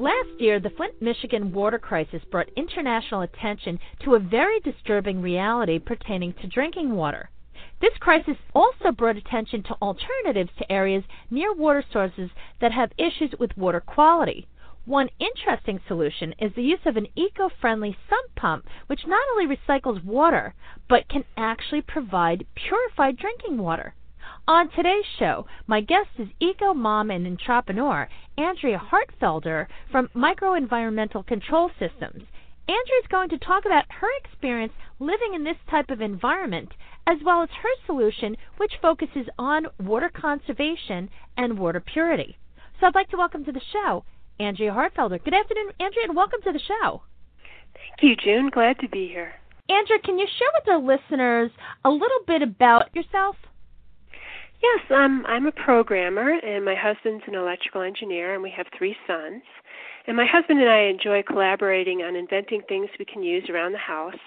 Last year, the Flint, Michigan water crisis brought international attention to a very disturbing reality pertaining to drinking water. This crisis also brought attention to alternatives to areas near water sources that have issues with water quality. One interesting solution is the use of an eco friendly sump pump, which not only recycles water, but can actually provide purified drinking water. On today's show, my guest is eco mom and entrepreneur Andrea Hartfelder from Micro Environmental Control Systems. Andrea is going to talk about her experience living in this type of environment as well as her solution, which focuses on water conservation and water purity. So I'd like to welcome to the show Andrea Hartfelder. Good afternoon, Andrea, and welcome to the show. Thank you, June. Glad to be here. Andrea, can you share with our listeners a little bit about yourself? Yes, um, I'm a programmer, and my husband's an electrical engineer, and we have three sons. And my husband and I enjoy collaborating on inventing things we can use around the house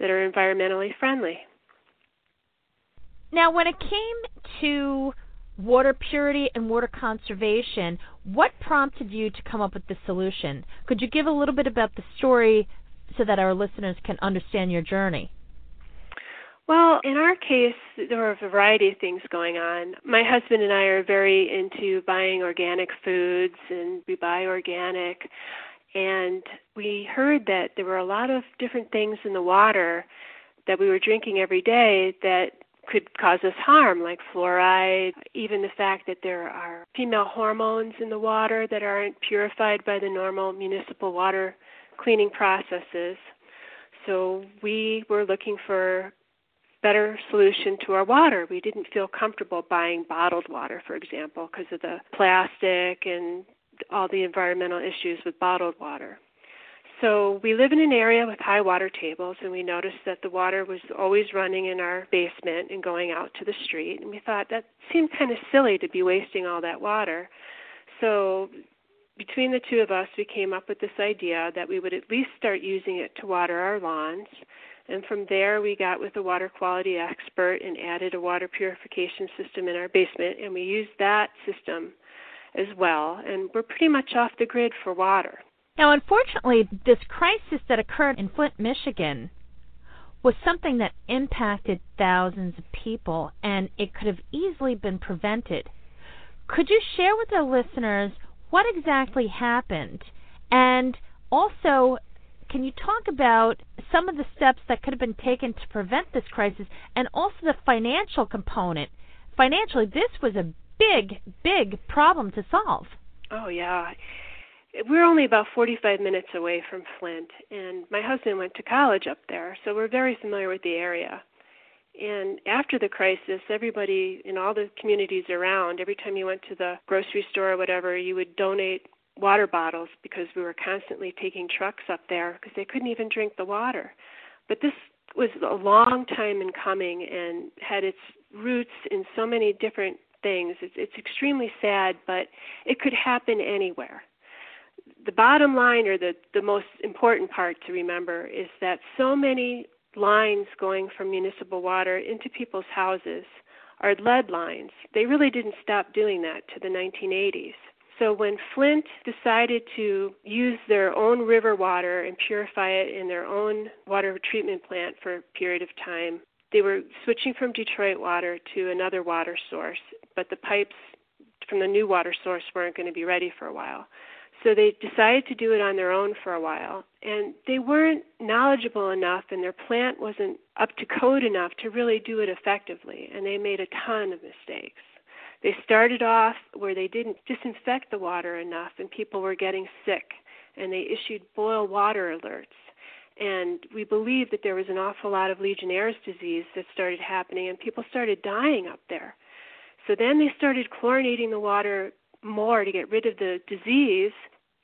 that are environmentally friendly. Now, when it came to water purity and water conservation, what prompted you to come up with this solution? Could you give a little bit about the story so that our listeners can understand your journey? Well, in our case, there were a variety of things going on. My husband and I are very into buying organic foods, and we buy organic. And we heard that there were a lot of different things in the water that we were drinking every day that could cause us harm, like fluoride, even the fact that there are female hormones in the water that aren't purified by the normal municipal water cleaning processes. So we were looking for better solution to our water. We didn't feel comfortable buying bottled water, for example, because of the plastic and all the environmental issues with bottled water. So we live in an area with high water tables, and we noticed that the water was always running in our basement and going out to the street. And we thought that seemed kind of silly to be wasting all that water. So between the two of us, we came up with this idea that we would at least start using it to water our lawns. And from there, we got with a water quality expert and added a water purification system in our basement, and we used that system as well. And we're pretty much off the grid for water. Now, unfortunately, this crisis that occurred in Flint, Michigan, was something that impacted thousands of people, and it could have easily been prevented. Could you share with our listeners what exactly happened? And also, can you talk about some of the steps that could have been taken to prevent this crisis and also the financial component? Financially, this was a big, big problem to solve. Oh, yeah we're only about 45 minutes away from Flint, and my husband went to college up there, so we're very familiar with the area. And after the crisis, everybody in all the communities around, every time you went to the grocery store or whatever, you would donate water bottles because we were constantly taking trucks up there because they couldn't even drink the water. But this was a long time in coming and had its roots in so many different things. It's, it's extremely sad, but it could happen anywhere the bottom line or the, the most important part to remember is that so many lines going from municipal water into people's houses are lead lines. They really didn't stop doing that to the 1980s. So when Flint decided to use their own river water and purify it in their own water treatment plant for a period of time, they were switching from Detroit water to another water source, but the pipes from the new water source weren't going to be ready for a while. So they decided to do it on their own for a while. And they weren't knowledgeable enough, and their plant wasn't up to code enough to really do it effectively. And they made a ton of mistakes. They started off where they didn't disinfect the water enough, and people were getting sick. And they issued boil water alerts. And we believe that there was an awful lot of Legionnaire's disease that started happening, and people started dying up there. So then they started chlorinating the water more to get rid of the disease,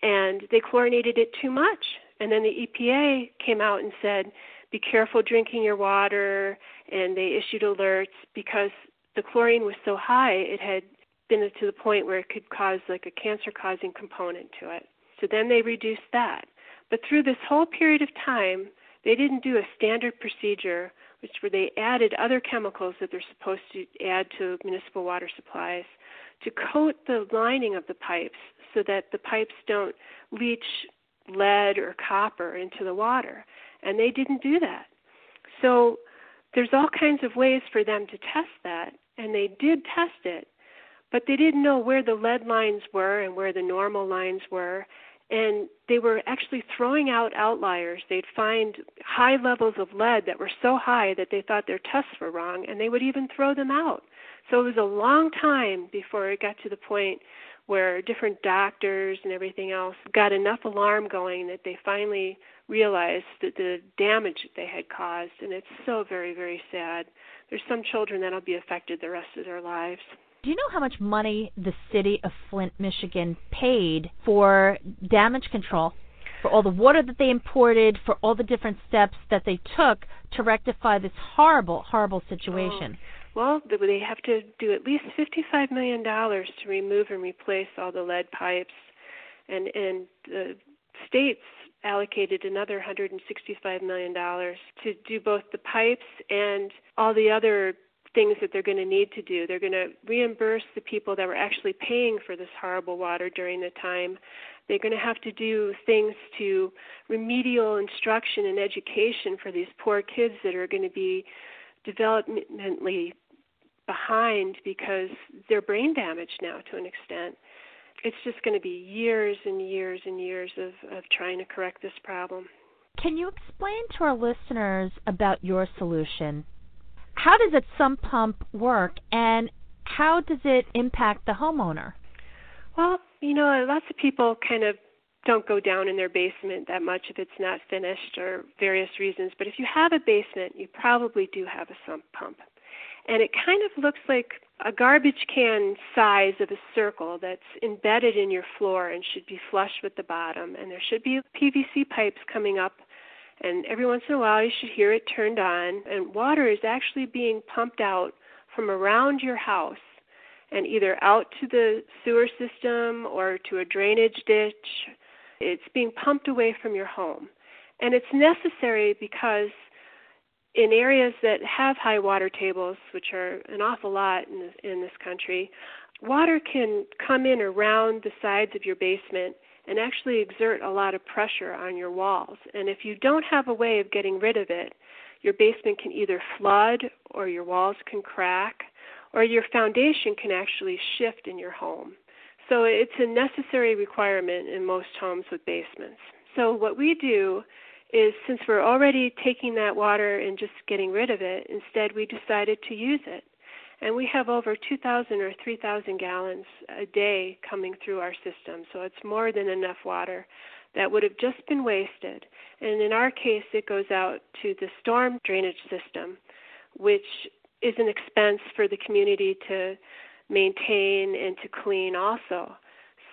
and they chlorinated it too much. And then the EPA came out and said, be careful drinking your water, and they issued alerts because the chlorine was so high, it had been to the point where it could cause like a cancer causing component to it. So then they reduced that. But through this whole period of time, they didn't do a standard procedure, which where they added other chemicals that they're supposed to add to municipal water supplies to coat the lining of the pipes so that the pipes don't leach lead or copper into the water. And they didn't do that. So there's all kinds of ways for them to test that, and they did test it, but they didn't know where the lead lines were and where the normal lines were. And they were actually throwing out outliers. They'd find high levels of lead that were so high that they thought their tests were wrong, and they would even throw them out. So it was a long time before it got to the point where different doctors and everything else got enough alarm going that they finally realized that the damage that they had caused and it's so very very sad there's some children that'll be affected the rest of their lives do you know how much money the city of Flint, Michigan paid for damage control? For all the water that they imported, for all the different steps that they took to rectify this horrible, horrible situation? Oh. Well, they have to do at least $55 million to remove and replace all the lead pipes, and and the states allocated another 165 million dollars to do both the pipes and all the other things that they're going to need to do. They're going to reimburse the people that were actually paying for this horrible water during the time. They're going to have to do things to remedial instruction and education for these poor kids that are going to be developmentally behind because they're brain damaged now to an extent. It's just going to be years and years and years of, of trying to correct this problem. Can you explain to our listeners about your solution? How does a sump pump work and how does it impact the homeowner? Well, you know, lots of people kind of don't go down in their basement that much if it's not finished or various reasons. But if you have a basement, you probably do have a sump pump and it kind of looks like a garbage can size of a circle that's embedded in your floor and should be flush with the bottom. And there should be PVC pipes coming up. And every once in a while you should hear it turned on. And water is actually being pumped out from around your house and either out to the sewer system or to a drainage ditch. It's being pumped away from your home. And it's necessary because in areas that have high water tables, which are an awful lot in this, in this country, water can come in around the sides of your basement and actually exert a lot of pressure on your walls. And if you don't have a way of getting rid of it, your basement can either flood or your walls can crack or your foundation can actually shift in your home. So it's a necessary requirement in most homes with basements. So what we do is since we're already taking that water and just getting rid of it, instead we decided to use it. And we have over 2,000 or 3,000 gallons a day coming through our system, so it's more than enough water that would have just been wasted. And in our case, it goes out to the storm drainage system, which is an expense for the community to maintain and to clean also.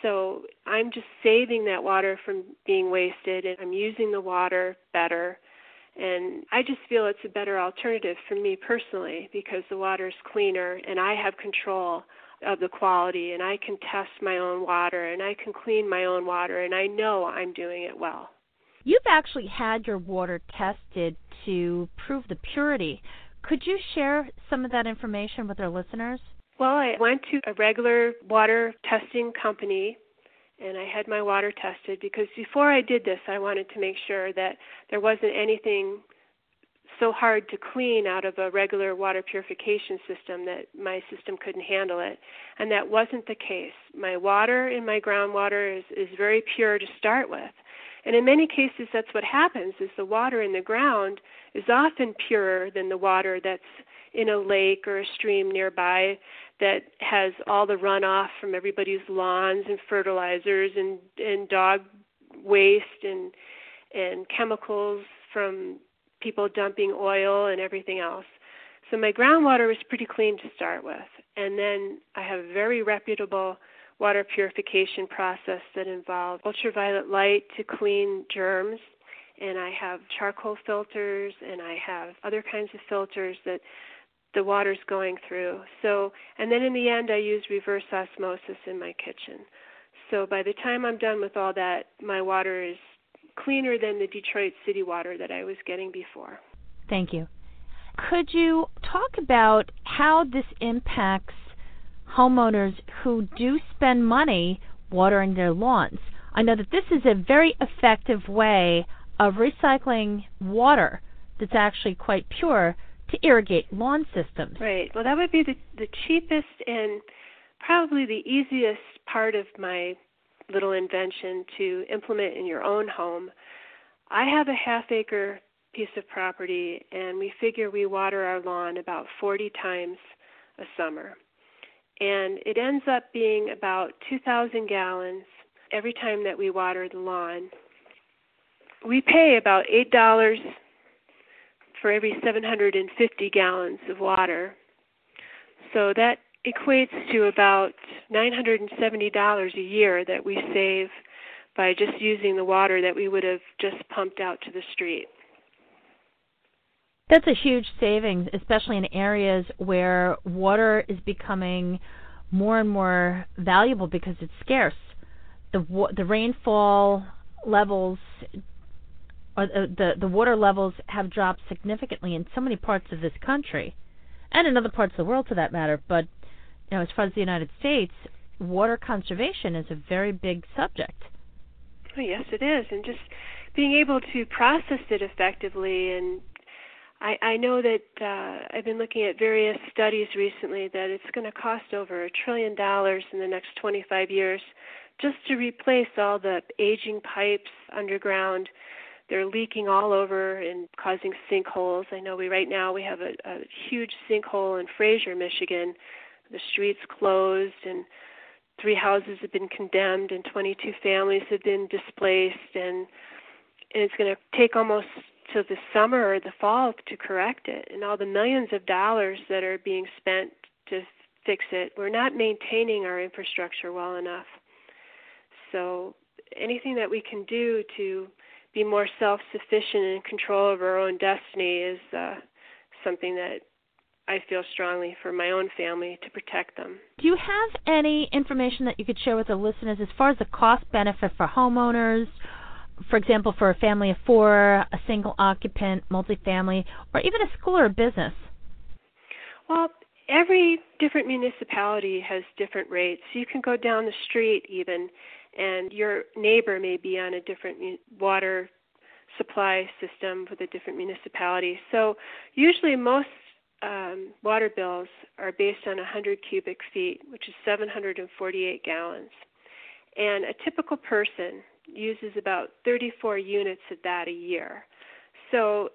So I'm just saving that water from being wasted and I'm using the water better. And I just feel it's a better alternative for me personally because the water is cleaner and I have control of the quality and I can test my own water and I can clean my own water and I know I'm doing it well. You've actually had your water tested to prove the purity. Could you share some of that information with our listeners? Well, I went to a regular water testing company and I had my water tested because before I did this, I wanted to make sure that there wasn't anything so hard to clean out of a regular water purification system that my system couldn't handle it. And that wasn't the case. My water in my groundwater is, is very pure to start with. And in many cases that's what happens is the water in the ground is often purer than the water that's in a lake or a stream nearby that has all the runoff from everybody's lawns and fertilizers and and dog waste and and chemicals from people dumping oil and everything else. So my groundwater was pretty clean to start with. And then I have a very reputable water purification process that involves ultraviolet light to clean germs. And I have charcoal filters and I have other kinds of filters that the water's going through. So, and then in the end, I use reverse osmosis in my kitchen. So by the time I'm done with all that, my water is cleaner than the Detroit city water that I was getting before. Thank you. Could you talk about how this impacts homeowners who do spend money watering their lawns? I know that this is a very effective way of recycling water that's actually quite pure to irrigate lawn systems. Right. Well, that would be the, the cheapest and probably the easiest part of my little invention to implement in your own home. I have a half acre piece of property, and we figure we water our lawn about 40 times a summer. And it ends up being about 2,000 gallons every time that we water the lawn. We pay about $8 for every 750 gallons of water. So that equates to about $970 a year that we save by just using the water that we would have just pumped out to the street. That's a huge savings, especially in areas where water is becoming more and more valuable because it's scarce. The the rainfall levels or the the water levels have dropped significantly in so many parts of this country and in other parts of the world for that matter, but you know, as far as the United States, water conservation is a very big subject. Oh, yes, it is, and just being able to process it effectively. And I, I know that uh, I've been looking at various studies recently that it's going to cost over a trillion dollars in the next 25 years just to replace all the aging pipes underground. They're leaking all over and causing sinkholes. I know we right now we have a, a huge sinkhole in Fraser, Michigan, the streets closed and three houses have been condemned and 22 families have been displaced. And, and it's going to take almost till the summer or the fall to correct it. And all the millions of dollars that are being spent to fix it we're not maintaining our infrastructure well enough. So anything that we can do to be more self-sufficient and control of our own destiny is uh, something that I feel strongly for my own family to protect them. Do you have any information that you could share with the listeners as far as the cost benefit for homeowners? For example, for a family of four, a single occupant, multifamily, or even a school or a business? Well, every different municipality has different rates. You can go down the street even, and your neighbor may be on a different water supply system with a different municipality. So usually most um, water bills are based on 100 cubic feet, which is 748 gallons. And a typical person uses about 34 units of that a year. So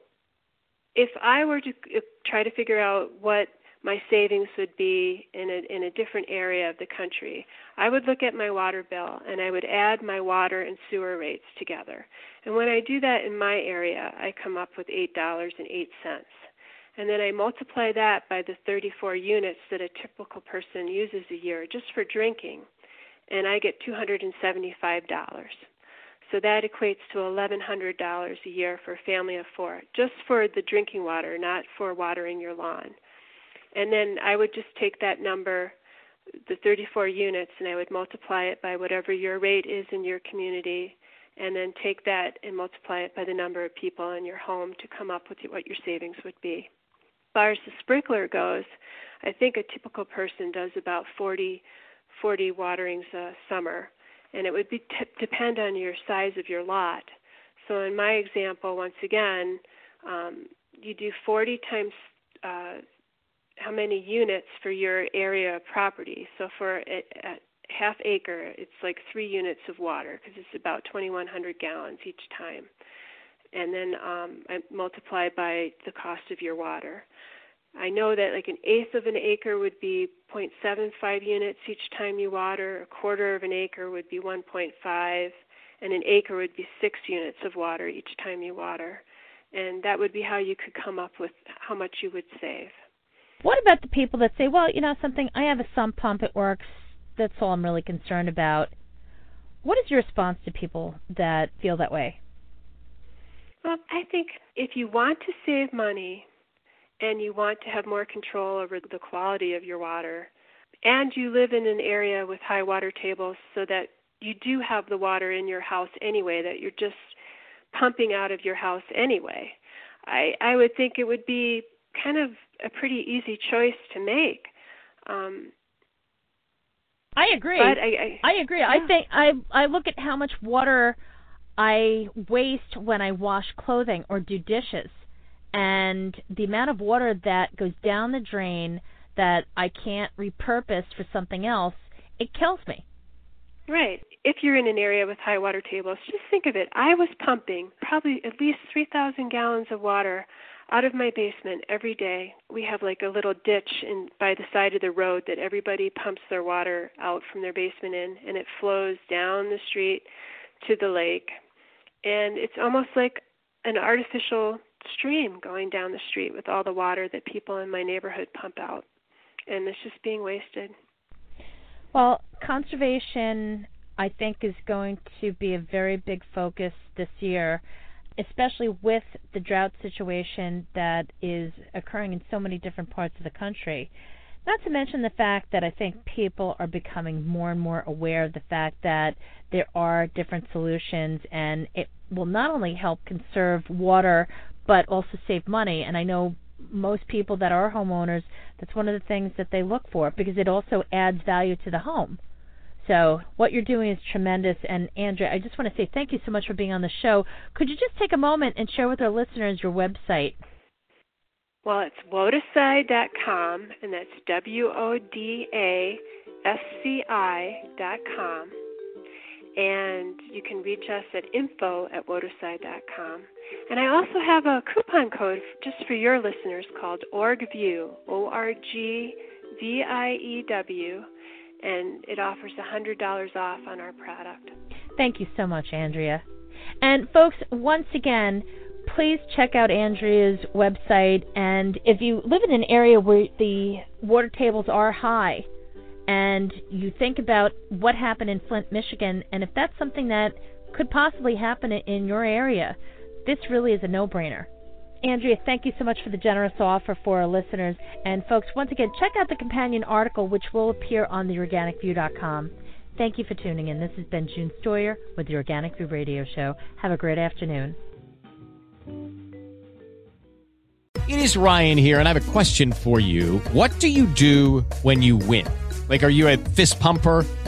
if I were to try to figure out what my savings would be in a, in a different area of the country, I would look at my water bill and I would add my water and sewer rates together. And when I do that in my area, I come up with $8.08 and then I multiply that by the 34 units that a typical person uses a year just for drinking, and I get $275. So that equates to $1,100 a year for a family of four, just for the drinking water, not for watering your lawn. And then I would just take that number, the 34 units, and I would multiply it by whatever your rate is in your community, and then take that and multiply it by the number of people in your home to come up with what your savings would be As far as the sprinkler goes, I think a typical person does about 40, 40 waterings a summer, and it would be t- depend on your size of your lot. So in my example, once again, um, you do 40 times uh, how many units for your area property. So for a, a half acre, it's like three units of water because it's about 2,100 gallons each time. And then um, I multiply by the cost of your water. I know that like an eighth of an acre would be 0.75 units each time you water, a quarter of an acre would be 1.5, and an acre would be six units of water each time you water. And that would be how you could come up with how much you would save. What about the people that say, well, you know something, I have a sump pump, it works, that's all I'm really concerned about. What is your response to people that feel that way? Well, I think if you want to save money and you want to have more control over the quality of your water, and you live in an area with high water tables so that you do have the water in your house anyway, that you're just pumping out of your house anyway, I, I would think it would be kind of a pretty easy choice to make. Um, I agree. But I, I, I agree. Yeah. I think I I look at how much water I waste when I wash clothing or do dishes, and the amount of water that goes down the drain that I can't repurpose for something else, it kills me. Right. If you're in an area with high water tables, just think of it. I was pumping probably at least 3,000 gallons of water out of my basement every day. We have like a little ditch in by the side of the road that everybody pumps their water out from their basement in and it flows down the street to the lake. And it's almost like an artificial stream going down the street with all the water that people in my neighborhood pump out. And it's just being wasted. Well, conservation I think is going to be a very big focus this year especially with the drought situation that is occurring in so many different parts of the country. Not to mention the fact that I think people are becoming more and more aware of the fact that there are different solutions and it will not only help conserve water but also save money. And I know most people that are homeowners, that's one of the things that they look for because it also adds value to the home. So what you're doing is tremendous. And Andrea, I just want to say thank you so much for being on the show. Could you just take a moment and share with our listeners your website? Well, it's wodasci.com, and that's W O D A S C I.com. And you can reach us at info at wodasci.com. And I also have a coupon code just for your listeners called ORGVIEW, O R G V I E W and it offers $100 off on our product. Thank you so much, Andrea. And folks, once again, please check out Andrea's website. And if you live in an area where the water tables are high, and you think about what happened in Flint, Michigan, and if that's something that could possibly happen in your area, this really is a no brainer. Andrea, thank you so much for the generous offer for our listeners. And folks, once again, check out the companion article, which will appear on theorganicview.com. Thank you for tuning in. This has been June Stoyer with the Organic View Radio Show. Have a great afternoon. It is Ryan here, and I have a question for you. What do you do when you win? Like, are you a fist pumper?